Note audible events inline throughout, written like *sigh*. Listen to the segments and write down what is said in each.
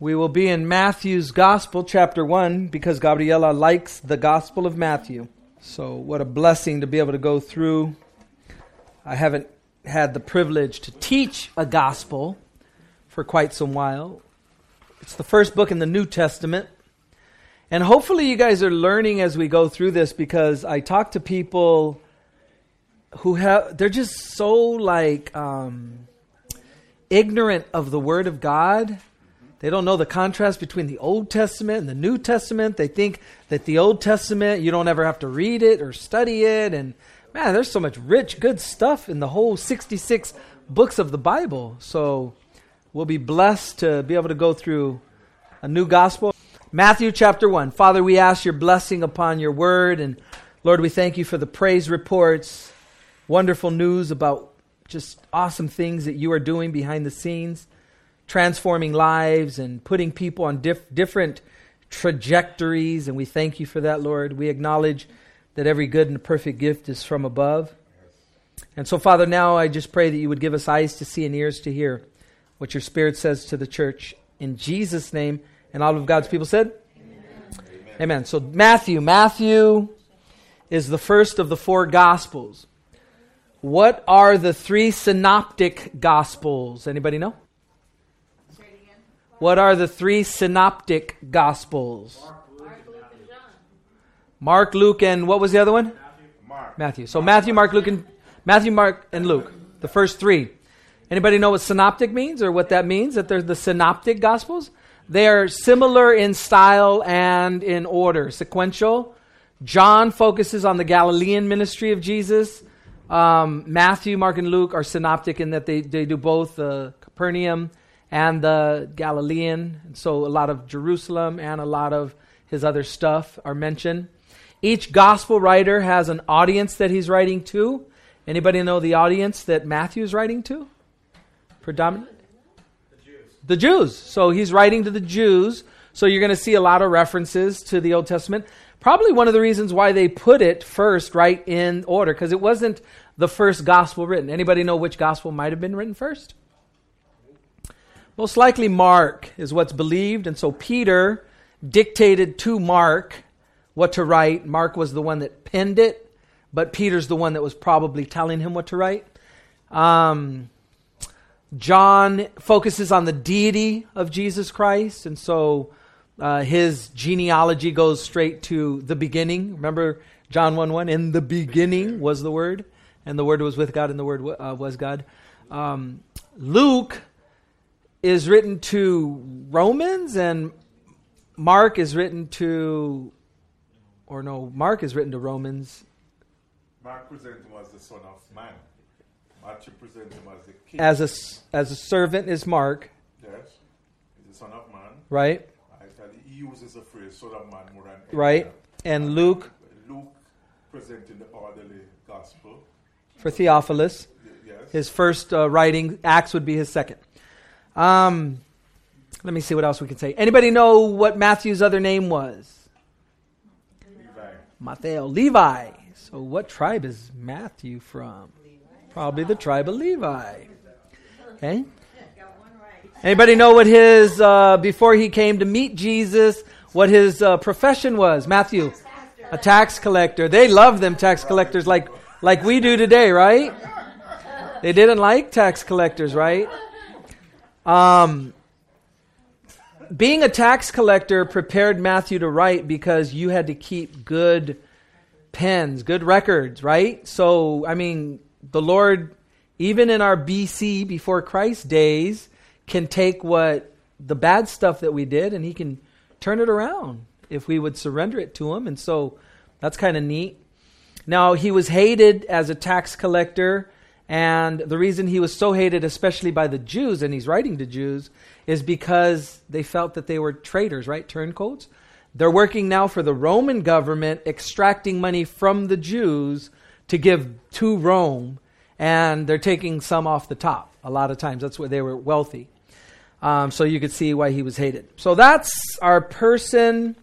We will be in Matthew's Gospel, chapter 1, because Gabriela likes the Gospel of Matthew. So, what a blessing to be able to go through. I haven't had the privilege to teach a gospel for quite some while. It's the first book in the New Testament. And hopefully, you guys are learning as we go through this because I talk to people who have, they're just so like um, ignorant of the Word of God they don't know the contrast between the Old Testament and the New Testament. They think that the Old Testament, you don't ever have to read it or study it. And man, there's so much rich, good stuff in the whole 66 books of the Bible. So we'll be blessed to be able to go through a new gospel. Matthew chapter 1. Father, we ask your blessing upon your word. And Lord, we thank you for the praise reports, wonderful news about just awesome things that you are doing behind the scenes transforming lives and putting people on diff- different trajectories. And we thank you for that, Lord. We acknowledge that every good and perfect gift is from above. And so, Father, now I just pray that you would give us eyes to see and ears to hear what your Spirit says to the church. In Jesus' name, and all of God's people said, Amen. Amen. So, Matthew. Matthew is the first of the four Gospels. What are the three synoptic Gospels? Anybody know? What are the three synoptic gospels? Mark, Luke, and what was the other one? Matthew. Matthew. So Matthew, Mark, Luke, and Matthew, Mark, and Luke. The first three. Anybody know what synoptic means or what that means? That they're the synoptic gospels? They are similar in style and in order, sequential. John focuses on the Galilean ministry of Jesus. Um, Matthew, Mark, and Luke are synoptic in that they, they do both uh, Capernaum and the Galilean. So a lot of Jerusalem and a lot of his other stuff are mentioned. Each gospel writer has an audience that he's writing to. Anybody know the audience that Matthew is writing to? Predominantly? The Jews. The Jews. So he's writing to the Jews. So you're going to see a lot of references to the Old Testament. Probably one of the reasons why they put it first right in order because it wasn't the first gospel written. Anybody know which gospel might have been written first? Most likely, Mark is what's believed, and so Peter dictated to Mark what to write. Mark was the one that penned it, but Peter's the one that was probably telling him what to write. Um, John focuses on the deity of Jesus Christ, and so uh, his genealogy goes straight to the beginning. Remember John 1 1? In the beginning was the Word, and the Word was with God, and the Word uh, was God. Um, Luke is written to Romans and Mark is written to, or no, Mark is written to Romans. Mark presents him as the son of man. Matthew presents him as the king. As a, as a servant is Mark. Yes, he's the son of man. Right. He uses the phrase son of man more than Right. And Luke. Luke presenting the orderly gospel. For Theophilus. Yes. His first uh, writing, Acts would be his second. Um, let me see what else we can say. Anybody know what Matthew's other name was? Levi. Matthew. Levi. So what tribe is Matthew from? Probably the tribe of Levi. Okay. Anybody know what his uh, before he came to meet Jesus? What his uh, profession was? Matthew, a tax collector. They love them tax collectors like like we do today, right? They didn't like tax collectors, right? Um, being a tax collector prepared Matthew to write because you had to keep good pens, good records, right? So, I mean, the Lord, even in our BC, before Christ days, can take what the bad stuff that we did and he can turn it around if we would surrender it to him. And so that's kind of neat. Now, he was hated as a tax collector and the reason he was so hated, especially by the Jews, and he's writing to Jews, is because they felt that they were traitors, right? Turncoats. They're working now for the Roman government, extracting money from the Jews to give to Rome, and they're taking some off the top a lot of times. That's where they were wealthy. Um, so you could see why he was hated. So that's our person.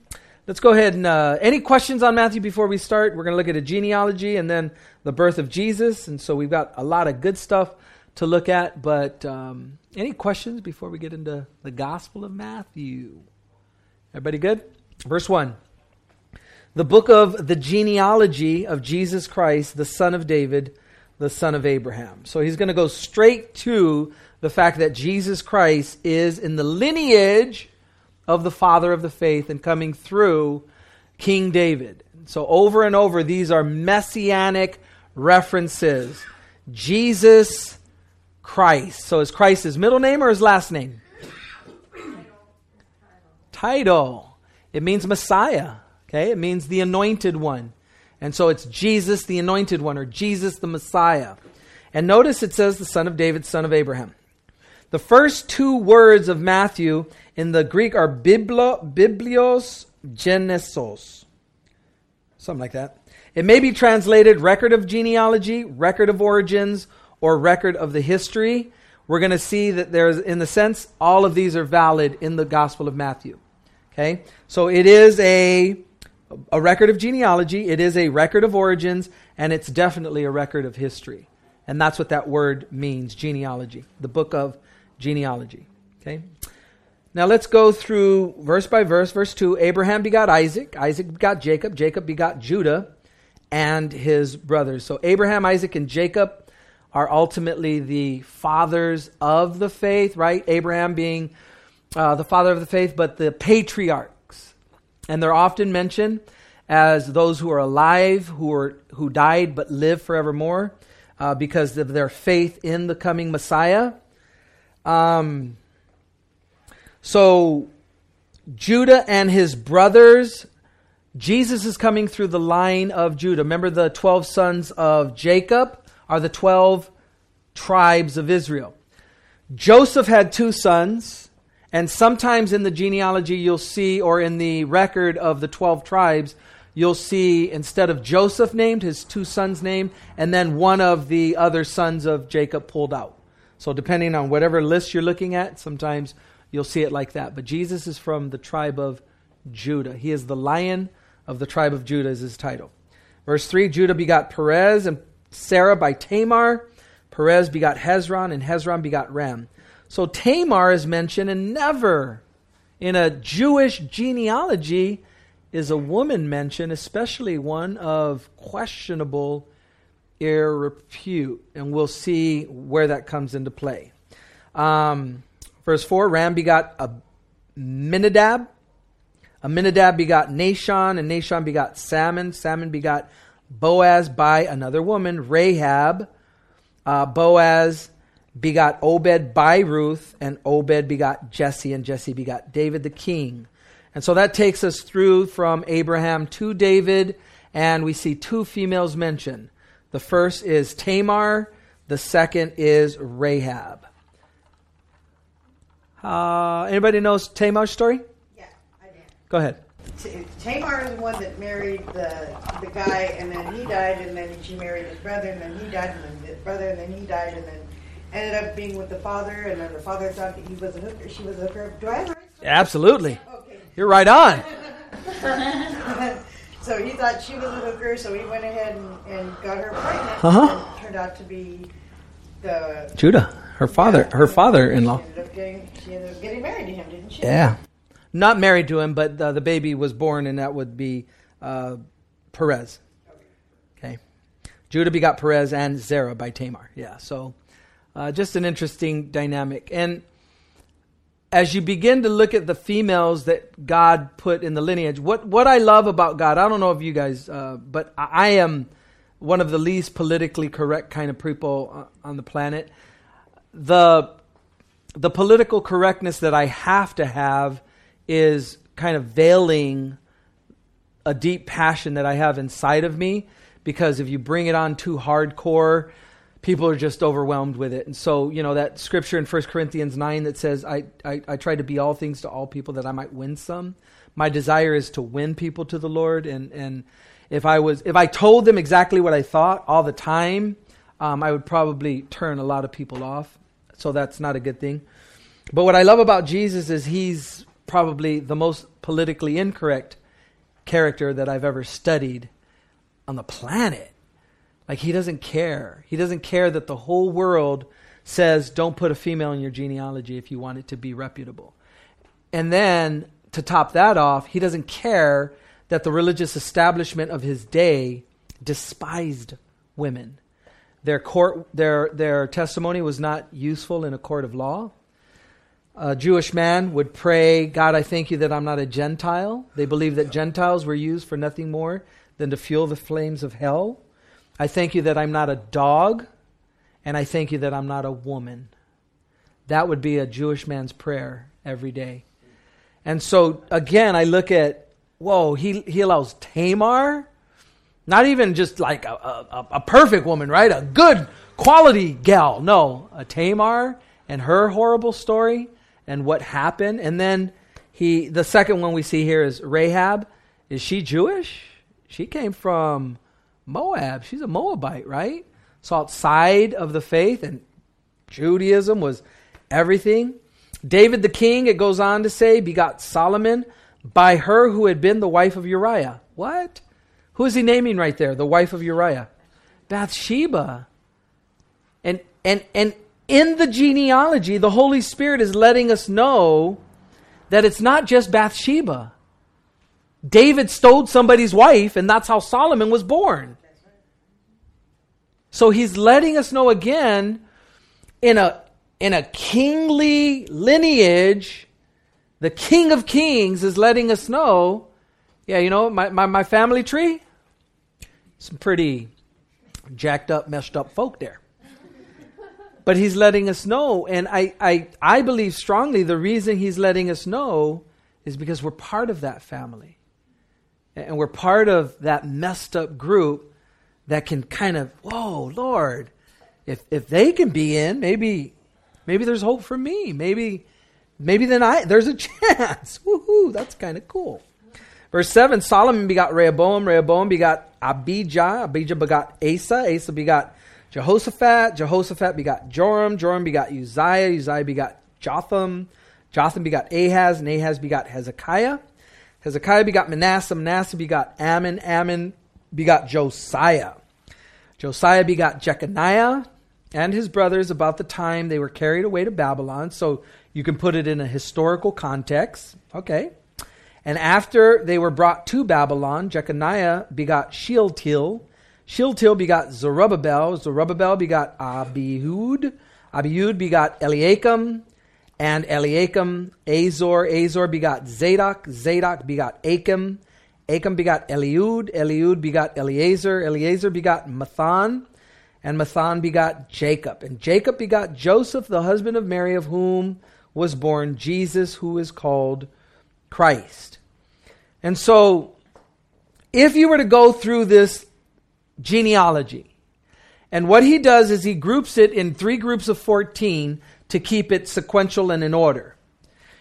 Let's go ahead and uh, any questions on Matthew before we start? We're going to look at a genealogy and then the birth of Jesus. And so we've got a lot of good stuff to look at. But um, any questions before we get into the Gospel of Matthew? Everybody good? Verse 1. The book of the genealogy of Jesus Christ, the son of David, the son of Abraham. So he's going to go straight to the fact that Jesus Christ is in the lineage of the father of the faith and coming through King David. So over and over, these are messianic references. Jesus Christ. So is Christ his middle name or his last name? Title. It means Messiah. Okay, it means the anointed one. And so it's Jesus the anointed one or Jesus the Messiah. And notice it says the son of David, son of Abraham. The first two words of Matthew in the Greek are biblo, biblios genesos. Something like that. It may be translated record of genealogy, record of origins, or record of the history. We're going to see that there's, in the sense, all of these are valid in the Gospel of Matthew. Okay? So it is a, a record of genealogy, it is a record of origins, and it's definitely a record of history. And that's what that word means genealogy, the book of genealogy. Okay? Now let's go through verse by verse. Verse 2 Abraham begot Isaac, Isaac begot Jacob, Jacob begot Judah and his brothers. So Abraham, Isaac, and Jacob are ultimately the fathers of the faith, right? Abraham being uh, the father of the faith, but the patriarchs. And they're often mentioned as those who are alive, who, are, who died but live forevermore uh, because of their faith in the coming Messiah. Um, so Judah and his brothers, Jesus is coming through the line of Judah. Remember the 12 sons of Jacob are the 12 tribes of Israel. Joseph had two sons, and sometimes in the genealogy you'll see, or in the record of the 12 tribes, you'll see instead of Joseph named, his two sons named, and then one of the other sons of Jacob pulled out. So, depending on whatever list you're looking at, sometimes you'll see it like that. But Jesus is from the tribe of Judah. He is the lion of the tribe of Judah, is his title. Verse 3 Judah begot Perez and Zerah by Tamar. Perez begot Hezron, and Hezron begot Ram. So Tamar is mentioned, and never in a Jewish genealogy is a woman mentioned, especially one of questionable ear repute. And we'll see where that comes into play. Um, verse 4 Ram begot Amminadab. Amminadab begot Nahshon, and Nahshon begot Salmon. Salmon begot Boaz by another woman, Rahab. Uh, Boaz begot Obed by Ruth, and Obed begot Jesse, and Jesse begot David the king. And so that takes us through from Abraham to David, and we see two females mentioned. The first is Tamar, the second is Rahab. Uh, anybody knows Tamar's story? Yeah, I did. Go ahead. Tamar is the one that married the the guy, and then he died, and then she married his brother, and then he died, and then his brother, and then he died, and then ended up being with the father, and then the father thought that he was a hooker. She was a hooker. Do I have right? Absolutely. Okay. You're right on. *laughs* so he thought she was a hooker, so he went ahead and, and got her pregnant. Uh-huh. And turned out to be the Judah, her father, her father-in-law. She ended, up getting, she ended up getting married to him, didn't she? Yeah. Not married to him, but uh, the baby was born, and that would be uh, Perez. Okay. Judah begot Perez and Zerah by Tamar. Yeah. So uh, just an interesting dynamic. And as you begin to look at the females that God put in the lineage, what, what I love about God, I don't know if you guys, uh, but I, I am one of the least politically correct kind of people on the planet. The the political correctness that I have to have is kind of veiling a deep passion that I have inside of me because if you bring it on too hardcore, people are just overwhelmed with it. And so, you know, that scripture in 1 Corinthians 9 that says, I, I, I try to be all things to all people that I might win some. My desire is to win people to the Lord. And, and if I was, if I told them exactly what I thought all the time, um, I would probably turn a lot of people off. So that's not a good thing. But what I love about Jesus is he's probably the most politically incorrect character that I've ever studied on the planet. Like he doesn't care. He doesn't care that the whole world says don't put a female in your genealogy if you want it to be reputable. And then to top that off, he doesn't care that the religious establishment of his day despised women. Their court their their testimony was not useful in a court of law. A Jewish man would pray, God, I thank you that I'm not a Gentile. They believed that Gentiles were used for nothing more than to fuel the flames of hell. I thank you that I'm not a dog, and I thank you that I'm not a woman. That would be a Jewish man's prayer every day. And so, again, I look at, whoa, he, he allows Tamar, not even just like a, a, a perfect woman, right? A good quality gal. No, a Tamar and her horrible story and what happened. And then he, the second one we see here is Rahab. Is she Jewish? She came from Moab. She's a Moabite, right? So outside of the faith, and Judaism was everything. David the king, it goes on to say, begot Solomon by her who had been the wife of Uriah. What? Who is he naming right there? The wife of Uriah. Bathsheba. And and and in the genealogy, the Holy Spirit is letting us know that it's not just Bathsheba. David stole somebody's wife, and that's how Solomon was born. So he's letting us know again in a in a kingly lineage, the King of Kings is letting us know, yeah, you know, my, my, my family tree, some pretty jacked up, messed up folk there. But he's letting us know, and I, I, I believe strongly the reason he's letting us know is because we're part of that family. And we're part of that messed up group that can kind of, whoa, Lord, if if they can be in, maybe maybe there's hope for me. Maybe maybe then I there's a *laughs* chance. Woohoo, that's kind of cool. Verse 7 Solomon begot Rehoboam, Rehoboam begot Abijah, Abijah begot Asa, Asa begot Jehoshaphat, Jehoshaphat begot Joram, Joram begot Uzziah, Uzziah begot Jotham, Jotham begot Ahaz, and Ahaz begot Hezekiah. Hezekiah begot Manasseh, Manasseh begot Ammon, Amon begot Josiah. Josiah begot Jeconiah and his brothers about the time they were carried away to Babylon. So you can put it in a historical context. Okay. And after they were brought to Babylon, Jeconiah begot Shealtiel. Shealtiel begot Zerubbabel. Zerubbabel begot Abihud. Abihud begot Eliakim. And Eliakim, Azor. Azor begot Zadok. Zadok begot Achim. Achim begot Eliud, Eliud begot Eleazar, Eleazar begot Matthan, and Matthan begot Jacob. And Jacob begot Joseph, the husband of Mary, of whom was born Jesus, who is called Christ. And so, if you were to go through this genealogy, and what he does is he groups it in three groups of 14 to keep it sequential and in order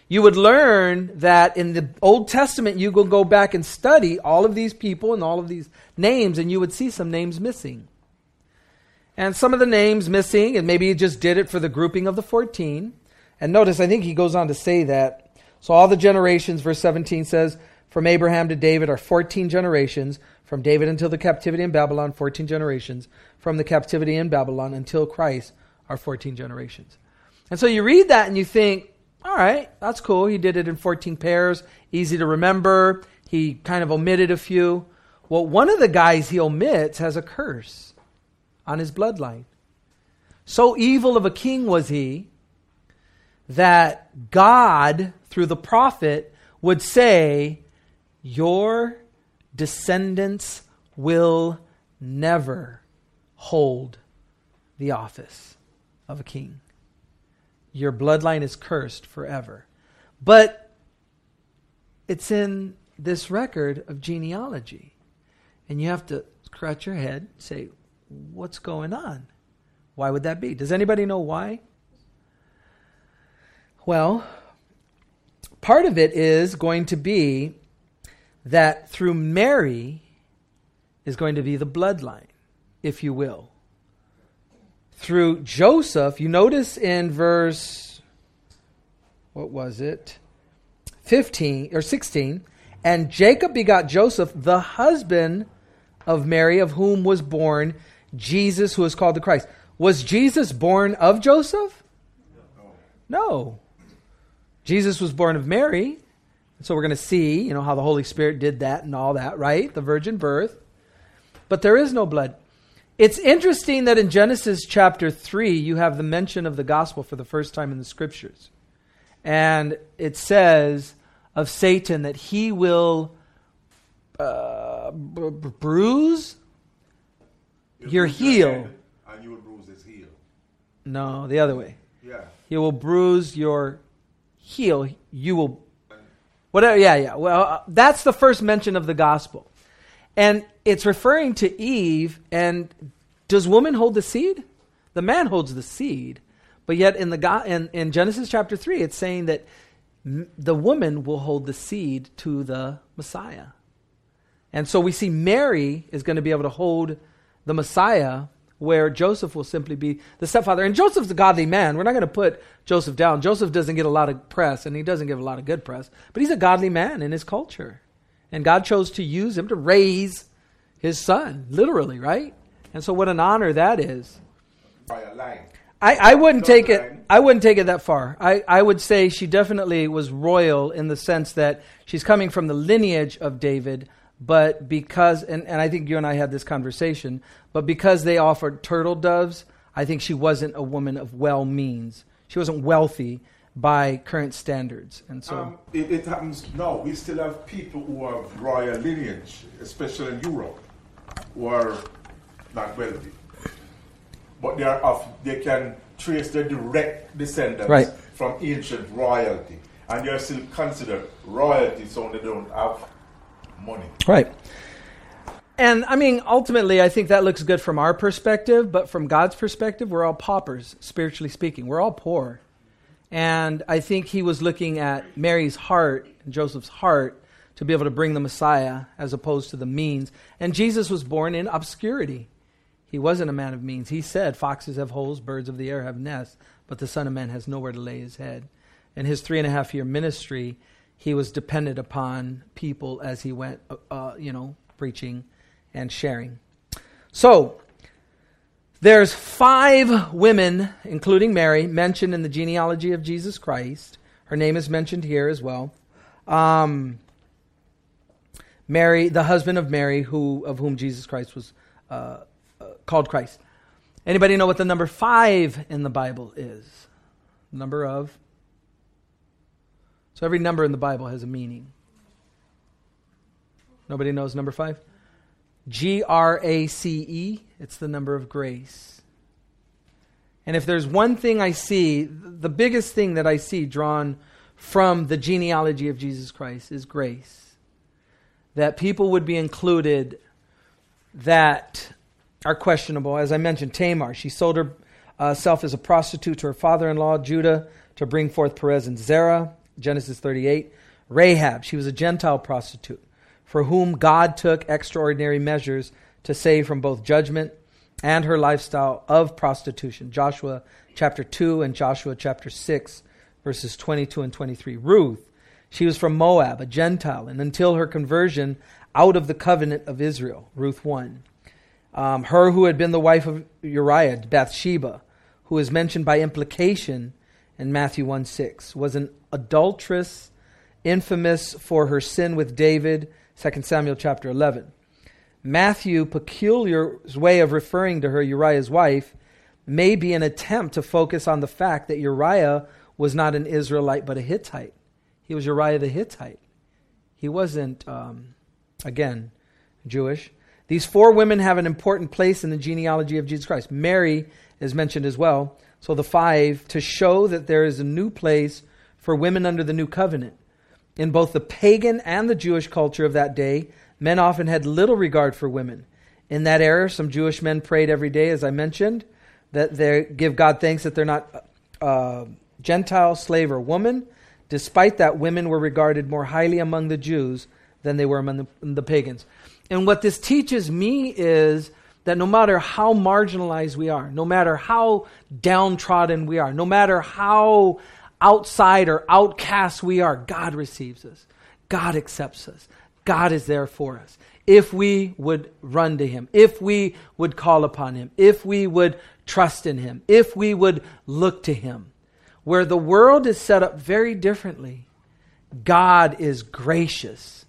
you would learn that in the Old Testament, you could go back and study all of these people and all of these names, and you would see some names missing. And some of the names missing, and maybe he just did it for the grouping of the 14. And notice, I think he goes on to say that. So all the generations, verse 17 says, from Abraham to David are 14 generations. From David until the captivity in Babylon, 14 generations. From the captivity in Babylon until Christ are 14 generations. And so you read that and you think, all right, that's cool. He did it in 14 pairs, easy to remember. He kind of omitted a few. Well, one of the guys he omits has a curse on his bloodline. So evil of a king was he that God, through the prophet, would say, Your descendants will never hold the office of a king your bloodline is cursed forever. But it's in this record of genealogy. And you have to scratch your head, and say, what's going on? Why would that be? Does anybody know why? Well, part of it is going to be that through Mary is going to be the bloodline, if you will through Joseph, you notice in verse, what was it? 15 or 16, and Jacob begot Joseph, the husband of Mary, of whom was born Jesus, who is called the Christ. Was Jesus born of Joseph? No. Jesus was born of Mary. So we're going to see, you know, how the Holy Spirit did that and all that, right? The virgin birth. But there is no blood. It's interesting that in Genesis chapter 3, you have the mention of the gospel for the first time in the scriptures. And it says of Satan that he will uh, bruise You'll your bruise heel. head And you will bruise his heel. No, the other way. Yeah. He will bruise your heel. You will. Whatever. Yeah, yeah. Well, uh, that's the first mention of the gospel. And it's referring to Eve. And does woman hold the seed? The man holds the seed. But yet in, the go- in, in Genesis chapter 3, it's saying that the woman will hold the seed to the Messiah. And so we see Mary is going to be able to hold the Messiah, where Joseph will simply be the stepfather. And Joseph's a godly man. We're not going to put Joseph down. Joseph doesn't get a lot of press, and he doesn't give a lot of good press, but he's a godly man in his culture. And God chose to use him to raise his son, literally, right? And so what an honor that is. By a line. I, I wouldn't take it. I wouldn't take it that far. I, I would say she definitely was royal in the sense that she's coming from the lineage of David, but because and, and I think you and I had this conversation, but because they offered turtle doves, I think she wasn't a woman of well means. She wasn't wealthy by current standards, and so Um, it, it happens now. We still have people who are royal lineage, especially in Europe, who are not wealthy. But they are of, they can trace their direct descendants Right. from ancient royalty. And they are still considered royalty, so they don't have money. Right. And I mean, ultimately, I think that looks good from our perspective, but from God's perspective, we're all paupers, spiritually speaking. We're all poor. And I think he was looking at Mary's heart Joseph's heart to be able to bring the Messiah as opposed to the means. And Jesus was born in obscurity. He wasn't a man of means. He said, Foxes have holes, birds of the air have nests, but the Son of Man has nowhere to lay his head. In his three and a half year ministry, he was dependent upon people as he went, uh, uh, you know, preaching and sharing. So, there's five women, including Mary, mentioned in the genealogy of Jesus Christ. Her name is mentioned here as well. Um, Mary, the husband of Mary, who of whom Jesus Christ was uh, uh, called Christ. Anybody know what the number five in the Bible is? Number of. So every number in the Bible has a meaning. Nobody knows number five? G R A C E. It's the number of grace. And if there's one thing I see, the biggest thing that I see drawn from the genealogy of Jesus Christ is grace. That people would be included that are questionable. As I mentioned, Tamar, she sold herself uh, as a prostitute to her father in law, Judah, to bring forth Perez and Zerah, Genesis 38. Rahab, she was a Gentile prostitute for whom God took extraordinary measures to save from both judgment and her lifestyle of prostitution. Joshua chapter 2 and Joshua chapter 6, verses 22 and 23. Ruth, she was from Moab, a Gentile, and until her conversion out of the covenant of Israel. Ruth 1. Um, her who had been the wife of Uriah, Bathsheba, who is mentioned by implication in Matthew 1 6, was an adulteress, infamous for her sin with David, 2 Samuel chapter 11. Matthew, peculiar way of referring to her, Uriah's wife, may be an attempt to focus on the fact that Uriah was not an Israelite but a Hittite. He was Uriah the Hittite. He wasn't, um, again, Jewish. These four women have an important place in the genealogy of Jesus Christ. Mary is mentioned as well. So the five, to show that there is a new place for women under the new covenant. In both the pagan and the Jewish culture of that day, men often had little regard for women. In that era, some Jewish men prayed every day, as I mentioned, that they give God thanks that they're not uh, Gentile, slave, or woman. Despite that, women were regarded more highly among the Jews than they were among the, the pagans. And what this teaches me is that no matter how marginalized we are, no matter how downtrodden we are, no matter how outside or outcast we are, God receives us. God accepts us. God is there for us. If we would run to Him, if we would call upon Him, if we would trust in Him, if we would look to Him. Where the world is set up very differently, God is gracious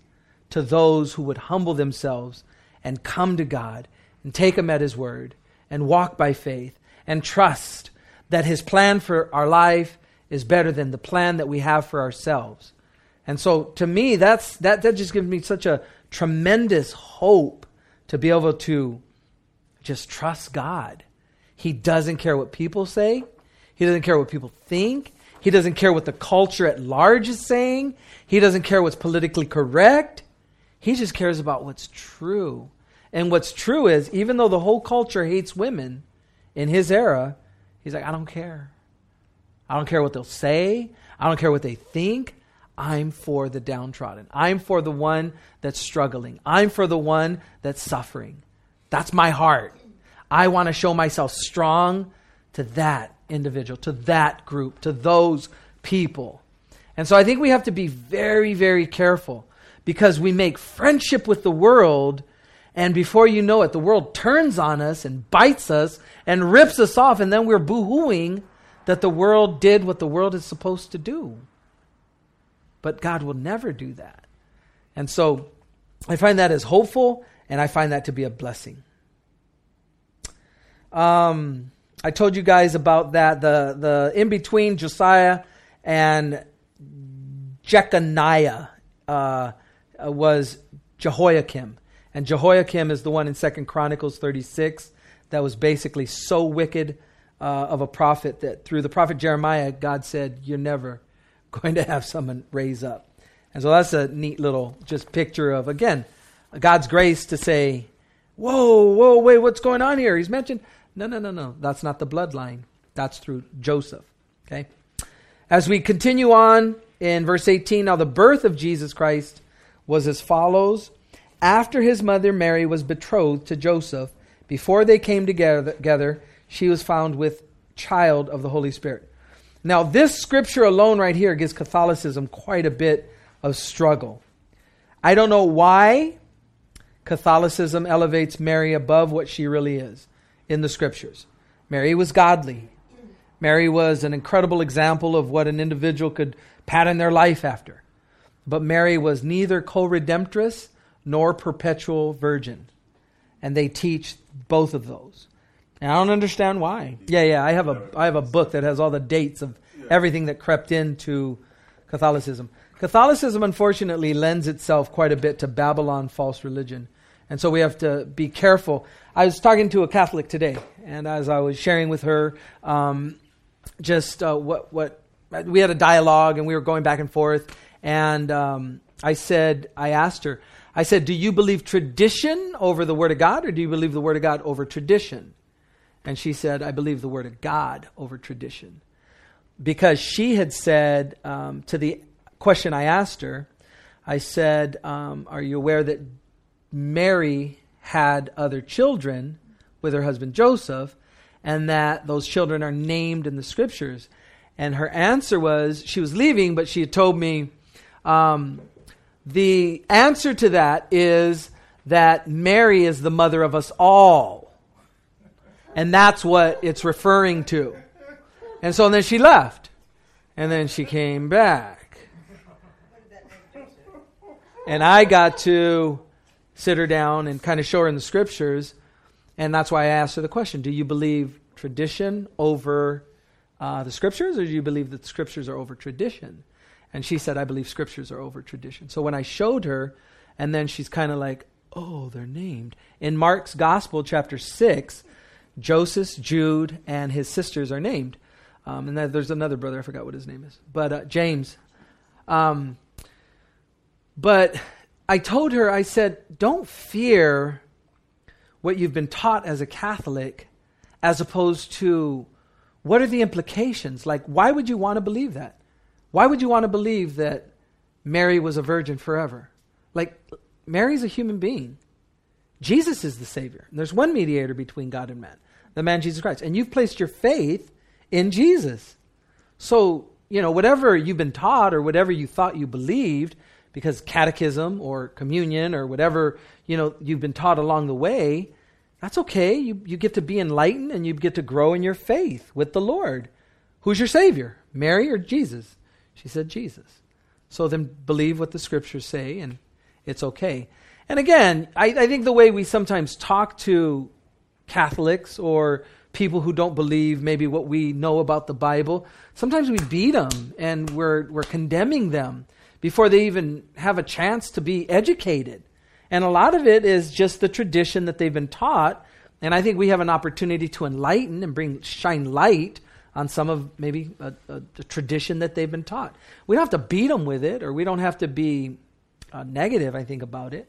to those who would humble themselves and come to God and take Him at His word and walk by faith and trust that His plan for our life is better than the plan that we have for ourselves. And so to me, that's, that, that just gives me such a tremendous hope to be able to just trust God. He doesn't care what people say, He doesn't care what people think. He doesn't care what the culture at large is saying. He doesn't care what's politically correct. He just cares about what's true. And what's true is, even though the whole culture hates women in his era, he's like, I don't care. I don't care what they'll say. I don't care what they think. I'm for the downtrodden. I'm for the one that's struggling. I'm for the one that's suffering. That's my heart. I want to show myself strong to that individual, to that group, to those people. And so I think we have to be very, very careful because we make friendship with the world, and before you know it, the world turns on us and bites us and rips us off, and then we're boo hooing that the world did what the world is supposed to do. But God will never do that. And so I find that as hopeful, and I find that to be a blessing. Um, I told you guys about that the the in between Josiah and Jeconiah uh, was Jehoiakim, and Jehoiakim is the one in Second Chronicles thirty six that was basically so wicked uh, of a prophet that through the prophet Jeremiah, God said, "You're never going to have someone raise up." And so that's a neat little just picture of again God's grace to say, "Whoa, whoa, wait, what's going on here?" He's mentioned no, no, no, no. That's not the bloodline. That's through Joseph. Okay? As we continue on in verse 18, now the birth of Jesus Christ was as follows. After his mother Mary was betrothed to Joseph, before they came together, together she was found with child of the Holy Spirit. Now, this scripture alone right here gives Catholicism quite a bit of struggle. I don't know why Catholicism elevates Mary above what she really is in the scriptures. Mary was godly. Mary was an incredible example of what an individual could pattern their life after. But Mary was neither co redemptress nor perpetual virgin. And they teach both of those. And I don't understand why. Yeah, yeah, I have a I have a book that has all the dates of everything that crept into Catholicism. Catholicism unfortunately lends itself quite a bit to Babylon false religion. And so we have to be careful. I was talking to a Catholic today, and as I was sharing with her, um, just uh, what what we had a dialogue, and we were going back and forth. And um, I said, I asked her, I said, "Do you believe tradition over the Word of God, or do you believe the Word of God over tradition?" And she said, "I believe the Word of God over tradition," because she had said um, to the question I asked her, I said, um, "Are you aware that?" Mary had other children with her husband Joseph, and that those children are named in the scriptures. And her answer was she was leaving, but she had told me um, the answer to that is that Mary is the mother of us all. And that's what it's referring to. And so then she left. And then she came back. And I got to sit her down and kind of show her in the scriptures. And that's why I asked her the question Do you believe tradition over uh, the scriptures, or do you believe that the scriptures are over tradition? And she said, I believe scriptures are over tradition. So when I showed her, and then she's kind of like, Oh, they're named. In Mark's Gospel, chapter 6, Joseph, Jude, and his sisters are named. Um, and there's another brother, I forgot what his name is, but uh, James. Um, but I told her, I said, don't fear what you've been taught as a Catholic as opposed to what are the implications? Like, why would you want to believe that? Why would you want to believe that Mary was a virgin forever? Like, Mary's a human being. Jesus is the Savior. And there's one mediator between God and man, the man Jesus Christ. And you've placed your faith in Jesus. So, you know, whatever you've been taught or whatever you thought you believed, because catechism or communion or whatever, you know, you've been taught along the way, that's okay. You, you get to be enlightened and you get to grow in your faith with the Lord. Who's your Savior, Mary or Jesus? She said, Jesus. So then believe what the scriptures say and it's okay. And again, I, I think the way we sometimes talk to Catholics or people who don't believe maybe what we know about the Bible, sometimes we beat them and we're, we're condemning them before they even have a chance to be educated. And a lot of it is just the tradition that they've been taught. And I think we have an opportunity to enlighten and bring shine light on some of maybe a, a, a tradition that they've been taught. We don't have to beat them with it, or we don't have to be uh, negative. I think about it.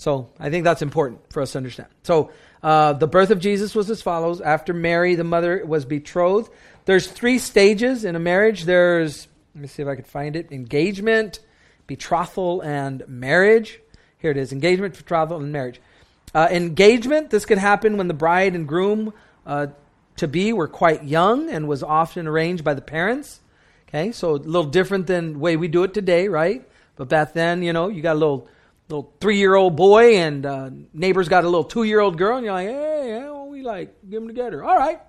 So I think that's important for us to understand. So uh, the birth of Jesus was as follows: After Mary, the mother, was betrothed. There's three stages in a marriage. There's let me see if I can find it: engagement, betrothal, and marriage. Here it is engagement, betrothal, and marriage. Uh, engagement, this could happen when the bride and groom uh, to be were quite young and was often arranged by the parents. Okay, so a little different than the way we do it today, right? But back then, you know, you got a little little three year old boy and uh, neighbors got a little two year old girl, and you're like, hey, yeah, we like get them together. All right,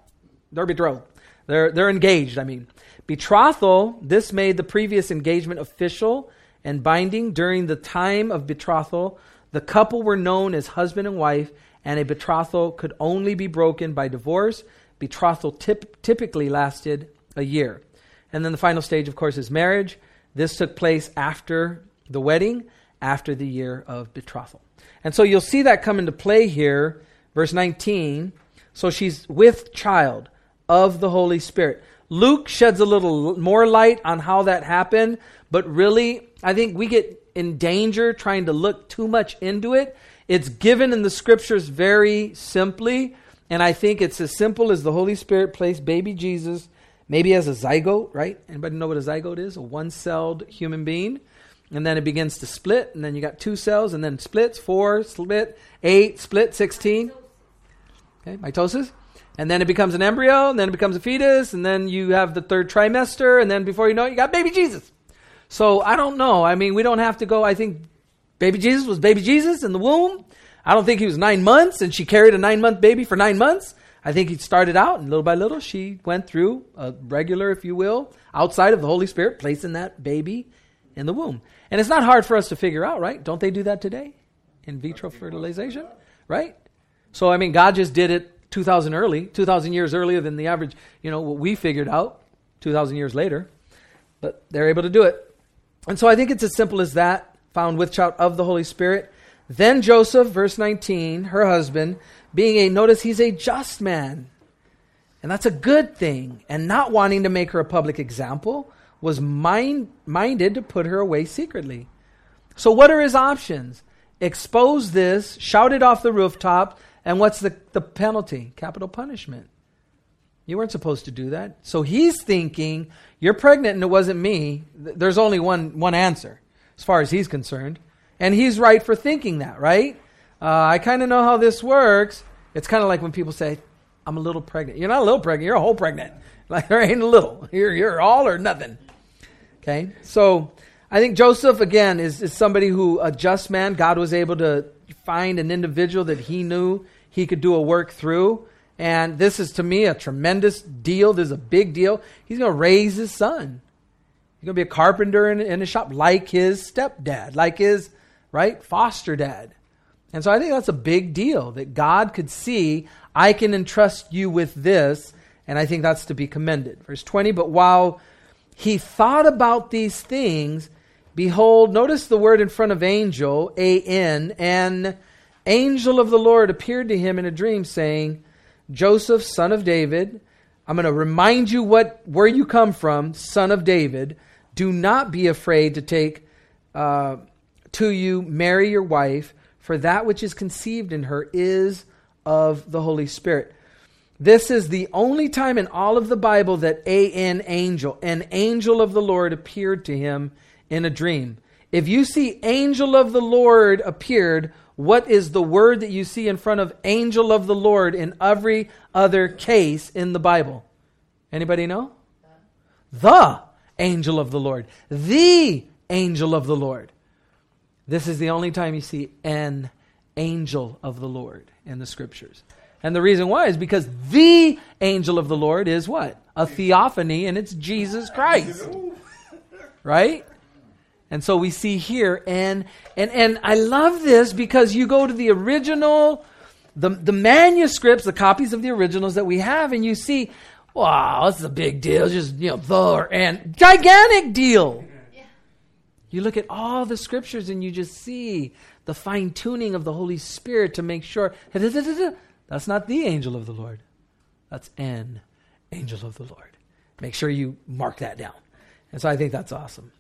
they're betrothed. They're they're engaged. I mean, betrothal. This made the previous engagement official and binding during the time of betrothal. The couple were known as husband and wife, and a betrothal could only be broken by divorce. Betrothal tip, typically lasted a year. And then the final stage, of course, is marriage. This took place after the wedding, after the year of betrothal. And so you'll see that come into play here, verse 19. So she's with child of the Holy Spirit. Luke sheds a little more light on how that happened, but really, I think we get in danger trying to look too much into it. It's given in the scriptures very simply, and I think it's as simple as the Holy Spirit placed baby Jesus maybe as a zygote, right? Anybody know what a zygote is? A one-celled human being. And then it begins to split, and then you got two cells, and then splits, four, split, eight, split, 16. Okay, mitosis. And then it becomes an embryo, and then it becomes a fetus, and then you have the third trimester, and then before you know it, you got baby Jesus. So I don't know. I mean, we don't have to go. I think baby Jesus was baby Jesus in the womb. I don't think he was nine months and she carried a nine month baby for nine months. I think he started out and little by little she went through a regular, if you will, outside of the Holy Spirit, placing that baby in the womb. And it's not hard for us to figure out, right? Don't they do that today? In vitro fertilization, right? So, I mean, God just did it 2,000 early, 2,000 years earlier than the average, you know, what we figured out 2,000 years later. But they're able to do it. And so I think it's as simple as that, found with child of the Holy Spirit. Then Joseph, verse 19, her husband, being a, notice he's a just man. And that's a good thing. And not wanting to make her a public example, was mind, minded to put her away secretly. So, what are his options? Expose this, shout it off the rooftop, and what's the, the penalty? Capital punishment. You weren't supposed to do that. So he's thinking, you're pregnant and it wasn't me. There's only one, one answer as far as he's concerned. And he's right for thinking that, right? Uh, I kind of know how this works. It's kind of like when people say, I'm a little pregnant. You're not a little pregnant, you're a whole pregnant. *laughs* Like there ain't a little. You're, you're all or nothing. Okay? So I think Joseph, again, is, is somebody who, a just man, God was able to find an individual that he knew he could do a work through. And this is to me a tremendous deal. This is a big deal. He's going to raise his son. He's going to be a carpenter in, in a shop like his stepdad, like his, right, foster dad. And so I think that's a big deal that God could see, I can entrust you with this. And I think that's to be commended. Verse 20, but while he thought about these things, behold, notice the word in front of angel, A N, an angel of the Lord appeared to him in a dream, saying, Joseph, son of David, I'm going to remind you what where you come from, son of David. Do not be afraid to take uh, to you Mary, your wife, for that which is conceived in her is of the Holy Spirit. This is the only time in all of the Bible that an angel, an angel of the Lord appeared to him in a dream. If you see angel of the Lord appeared, what is the word that you see in front of angel of the Lord in every other case in the Bible? Anybody know? The angel of the Lord. The angel of the Lord. This is the only time you see an angel of the Lord in the scriptures. And the reason why is because the angel of the Lord is what? A theophany, and it's Jesus Christ. Right? And so we see here, and and and I love this because you go to the original, the the manuscripts, the copies of the originals that we have, and you see, wow, this is a big deal. Just you know, the and gigantic deal. You look at all the scriptures and you just see the fine tuning of the Holy Spirit to make sure that's not the angel of the Lord. That's an angel of the Lord. Make sure you mark that down. And so I think that's awesome.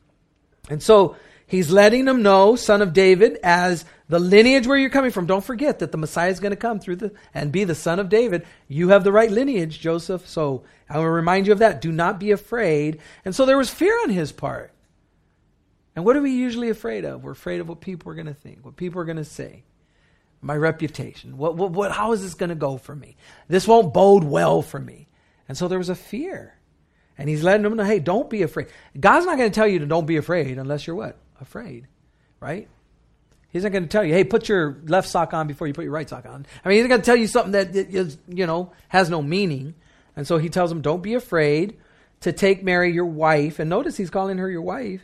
And so he's letting them know, son of David, as the lineage where you're coming from. Don't forget that the Messiah is going to come through the and be the son of David. You have the right lineage, Joseph. So I will remind you of that. Do not be afraid. And so there was fear on his part. And what are we usually afraid of? We're afraid of what people are going to think, what people are going to say, my reputation. What, what, what, how is this going to go for me? This won't bode well for me. And so there was a fear. And he's letting them know, hey, don't be afraid. God's not going to tell you to don't be afraid unless you're what? Afraid, right? He's not going to tell you, hey, put your left sock on before you put your right sock on. I mean, he's going to tell you something that is, you know, has no meaning. And so he tells them, don't be afraid to take Mary, your wife. And notice he's calling her your wife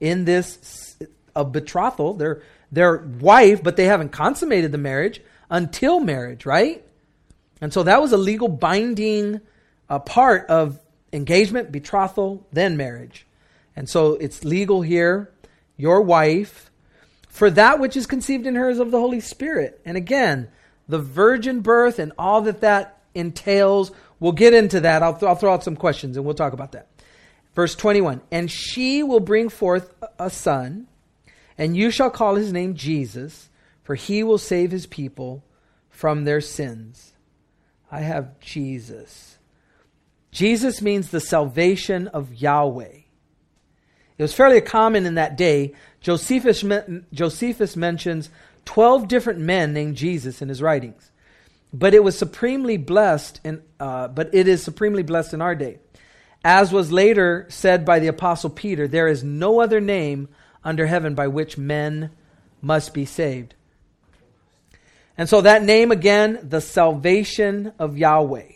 in this a betrothal. They're their wife, but they haven't consummated the marriage until marriage, right? And so that was a legal binding uh, part of engagement, betrothal, then marriage. And so it's legal here. Your wife, for that which is conceived in her is of the Holy Spirit. And again, the virgin birth and all that that entails. We'll get into that. I'll, th- I'll throw out some questions and we'll talk about that. Verse 21 And she will bring forth a son, and you shall call his name Jesus, for he will save his people from their sins. I have Jesus. Jesus means the salvation of Yahweh. It was fairly common in that day. Josephus, Josephus mentions 12 different men named Jesus in his writings. But it was supremely blessed in, uh, but it is supremely blessed in our day. As was later said by the Apostle Peter, there is no other name under heaven by which men must be saved. And so that name again, the salvation of Yahweh.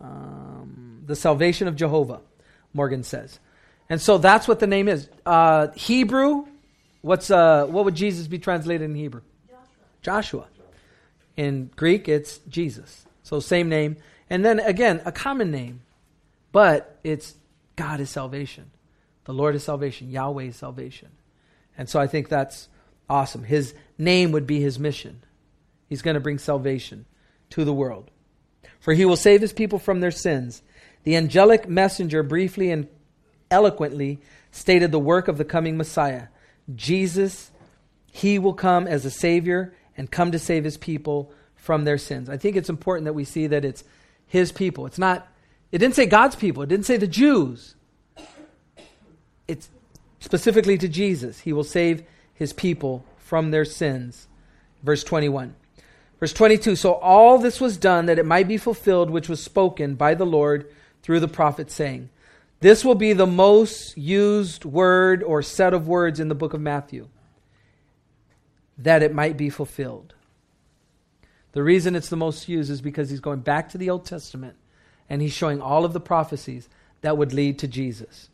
Um, the salvation of Jehovah, Morgan says. And so that's what the name is. Uh, Hebrew, what's uh, what would Jesus be translated in Hebrew? Joshua. Joshua. In Greek, it's Jesus. So same name. And then again, a common name, but it's God is salvation. The Lord is salvation. Yahweh is salvation. And so I think that's awesome. His name would be his mission. He's going to bring salvation to the world. For he will save his people from their sins. The angelic messenger briefly and eloquently stated the work of the coming Messiah. Jesus, he will come as a Savior and come to save his people from their sins. I think it's important that we see that it's his people. It's not, it didn't say God's people, it didn't say the Jews. It's specifically to Jesus. He will save his people from their sins. Verse 21. Verse 22 So all this was done that it might be fulfilled, which was spoken by the Lord through the prophet, saying, This will be the most used word or set of words in the book of Matthew, that it might be fulfilled. The reason it's the most used is because he's going back to the Old Testament and he's showing all of the prophecies that would lead to Jesus.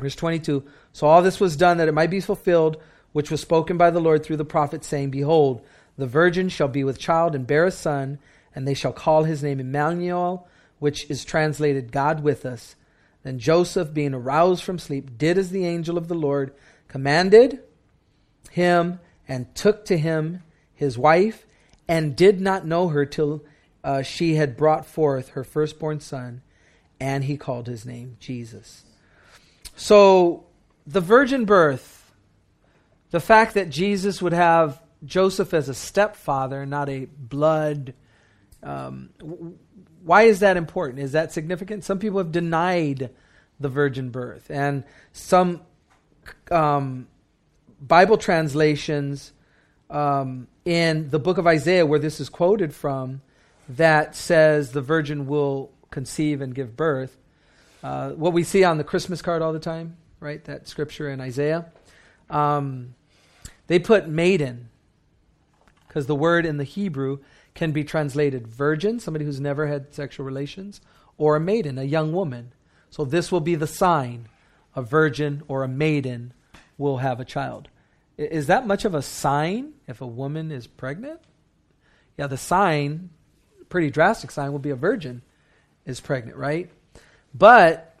Verse 22 So all this was done that it might be fulfilled, which was spoken by the Lord through the prophet, saying, Behold, the virgin shall be with child and bear a son, and they shall call his name Emmanuel, which is translated God with us. Then Joseph, being aroused from sleep, did as the angel of the Lord commanded him, and took to him his wife and did not know her till uh, she had brought forth her firstborn son, and he called his name Jesus. So, the virgin birth, the fact that Jesus would have Joseph as a stepfather, not a blood. Um, why is that important? Is that significant? Some people have denied the virgin birth, and some um, Bible translations um, in the book of Isaiah, where this is quoted from, that says the virgin will conceive and give birth. Uh, what we see on the Christmas card all the time, right? That scripture in Isaiah. Um, they put maiden because the word in the Hebrew can be translated virgin, somebody who's never had sexual relations, or a maiden, a young woman. So this will be the sign a virgin or a maiden will have a child. Is that much of a sign if a woman is pregnant? Yeah, the sign, pretty drastic sign, will be a virgin is pregnant, right? But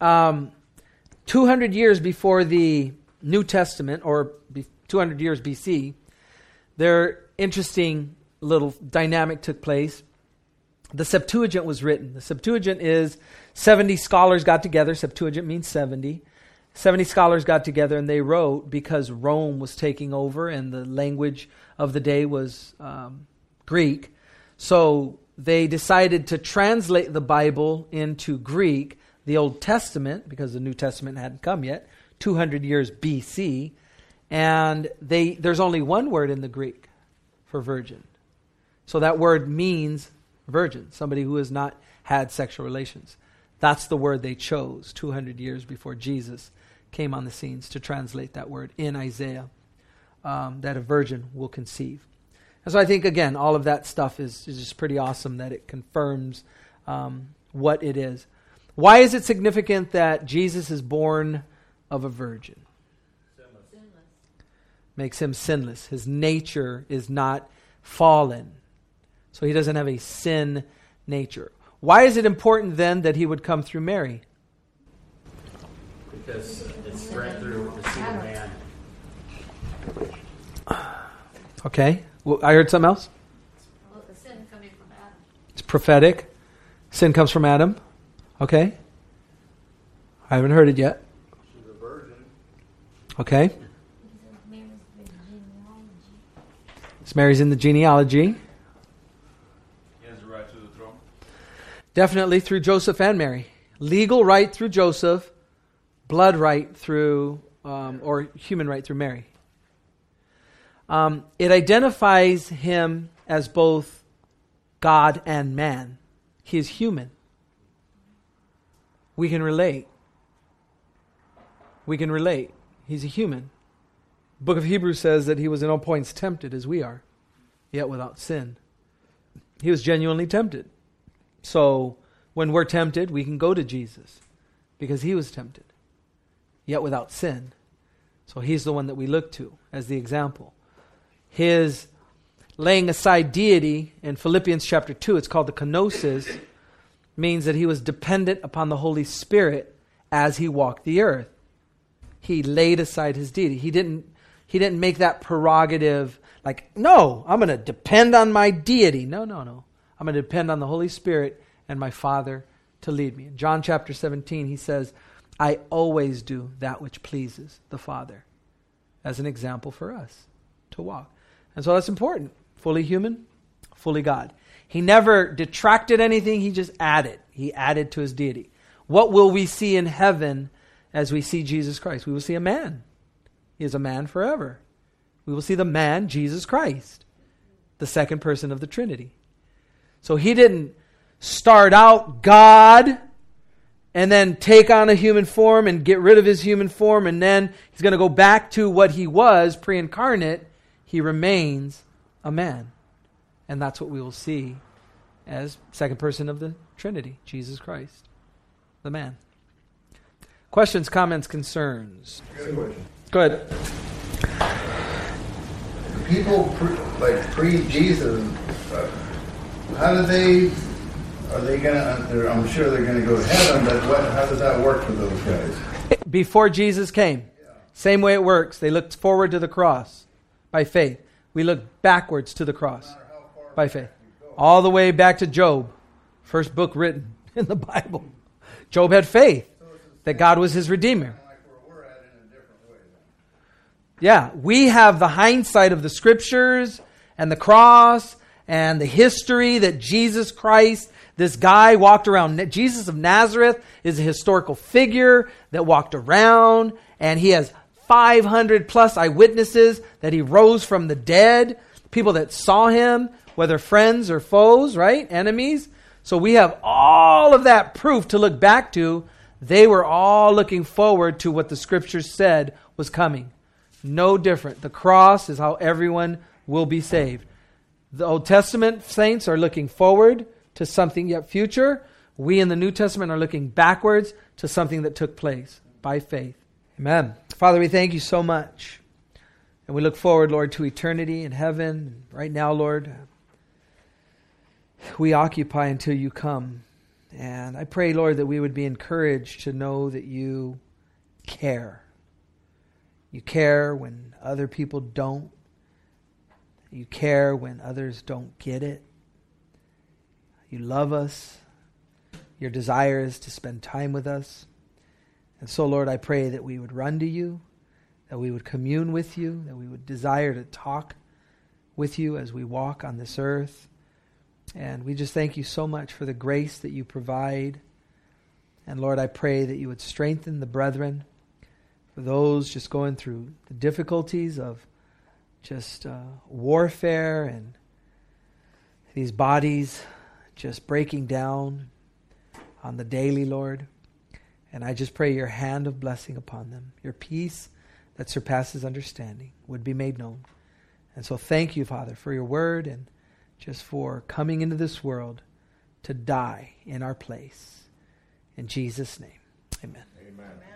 um, 200 years before the New Testament, or 200 years BC, there interesting little dynamic took place. The Septuagint was written. The Septuagint is 70 scholars got together. Septuagint means 70. 70 scholars got together and they wrote because Rome was taking over and the language of the day was um, Greek. So they decided to translate the Bible into Greek, the Old Testament, because the New Testament hadn't come yet, 200 years BC. And they, there's only one word in the Greek for virgin. So that word means virgin, somebody who has not had sexual relations. That's the word they chose 200 years before Jesus came on the scenes to translate that word in Isaiah, um, that a virgin will conceive. And so I think, again, all of that stuff is, is just pretty awesome that it confirms um, what it is. Why is it significant that Jesus is born of a virgin? Sinless. Makes him sinless. His nature is not fallen. So he doesn't have a sin nature. Why is it important then that he would come through Mary? Because it's right through the seed of man. Okay. Well, I heard something else. Well, the sin coming from Adam. It's prophetic. Sin comes from Adam. Okay. I haven't heard it yet. She's a virgin. Okay. Mary's. It's Mary's in the genealogy. He has the right to the throne. Definitely through Joseph and Mary. Legal right through Joseph, blood right through, um, or human right through Mary. Um, it identifies him as both God and man. He is human. We can relate. We can relate. He's a human. Book of Hebrews says that he was in all points tempted as we are, yet without sin. He was genuinely tempted. So when we're tempted, we can go to Jesus because he was tempted, yet without sin. So he's the one that we look to as the example. His laying aside deity in Philippians chapter 2, it's called the kenosis, means that he was dependent upon the Holy Spirit as he walked the earth. He laid aside his deity. He didn't, he didn't make that prerogative like, no, I'm going to depend on my deity. No, no, no. I'm going to depend on the Holy Spirit and my Father to lead me. In John chapter 17, he says, I always do that which pleases the Father, as an example for us to walk. And so that's important. Fully human, fully God. He never detracted anything, he just added. He added to his deity. What will we see in heaven as we see Jesus Christ? We will see a man. He is a man forever. We will see the man, Jesus Christ, the second person of the Trinity. So he didn't start out God and then take on a human form and get rid of his human form, and then he's going to go back to what he was pre incarnate. He remains a man. And that's what we will see as second person of the Trinity, Jesus Christ, the man. Questions, comments, concerns? Go ahead. people pre, like pre-Jesus, uh, how do they? Are they gonna? I'm sure they're gonna go to heaven, but what? How does that work for those guys? Before Jesus came, same way it works. They looked forward to the cross by faith. We look backwards to the cross by faith. All the way back to Job, first book written *laughs* in the Bible. Job had faith that God was his redeemer. Like where we're at in a different way. Then. Yeah, we have the hindsight of the scriptures and the cross and the history that Jesus Christ, this guy walked around. Jesus of Nazareth is a historical figure that walked around and he has 500 plus eyewitnesses that he rose from the dead, people that saw him, whether friends or foes, right? Enemies. So we have all of that proof to look back to. They were all looking forward to what the scriptures said was coming. No different. The cross is how everyone will be saved. The Old Testament saints are looking forward to something yet future. We in the New Testament are looking backwards to something that took place by faith. Amen. Father, we thank you so much. And we look forward, Lord, to eternity in heaven. Right now, Lord, we occupy until you come. And I pray, Lord, that we would be encouraged to know that you care. You care when other people don't. You care when others don't get it. You love us. Your desire is to spend time with us. And so, Lord, I pray that we would run to you, that we would commune with you, that we would desire to talk with you as we walk on this earth. And we just thank you so much for the grace that you provide. And Lord, I pray that you would strengthen the brethren, for those just going through the difficulties of just uh, warfare and these bodies just breaking down on the daily, Lord. And I just pray your hand of blessing upon them, your peace that surpasses understanding would be made known. And so thank you, Father, for your word and just for coming into this world to die in our place. In Jesus' name, amen. Amen.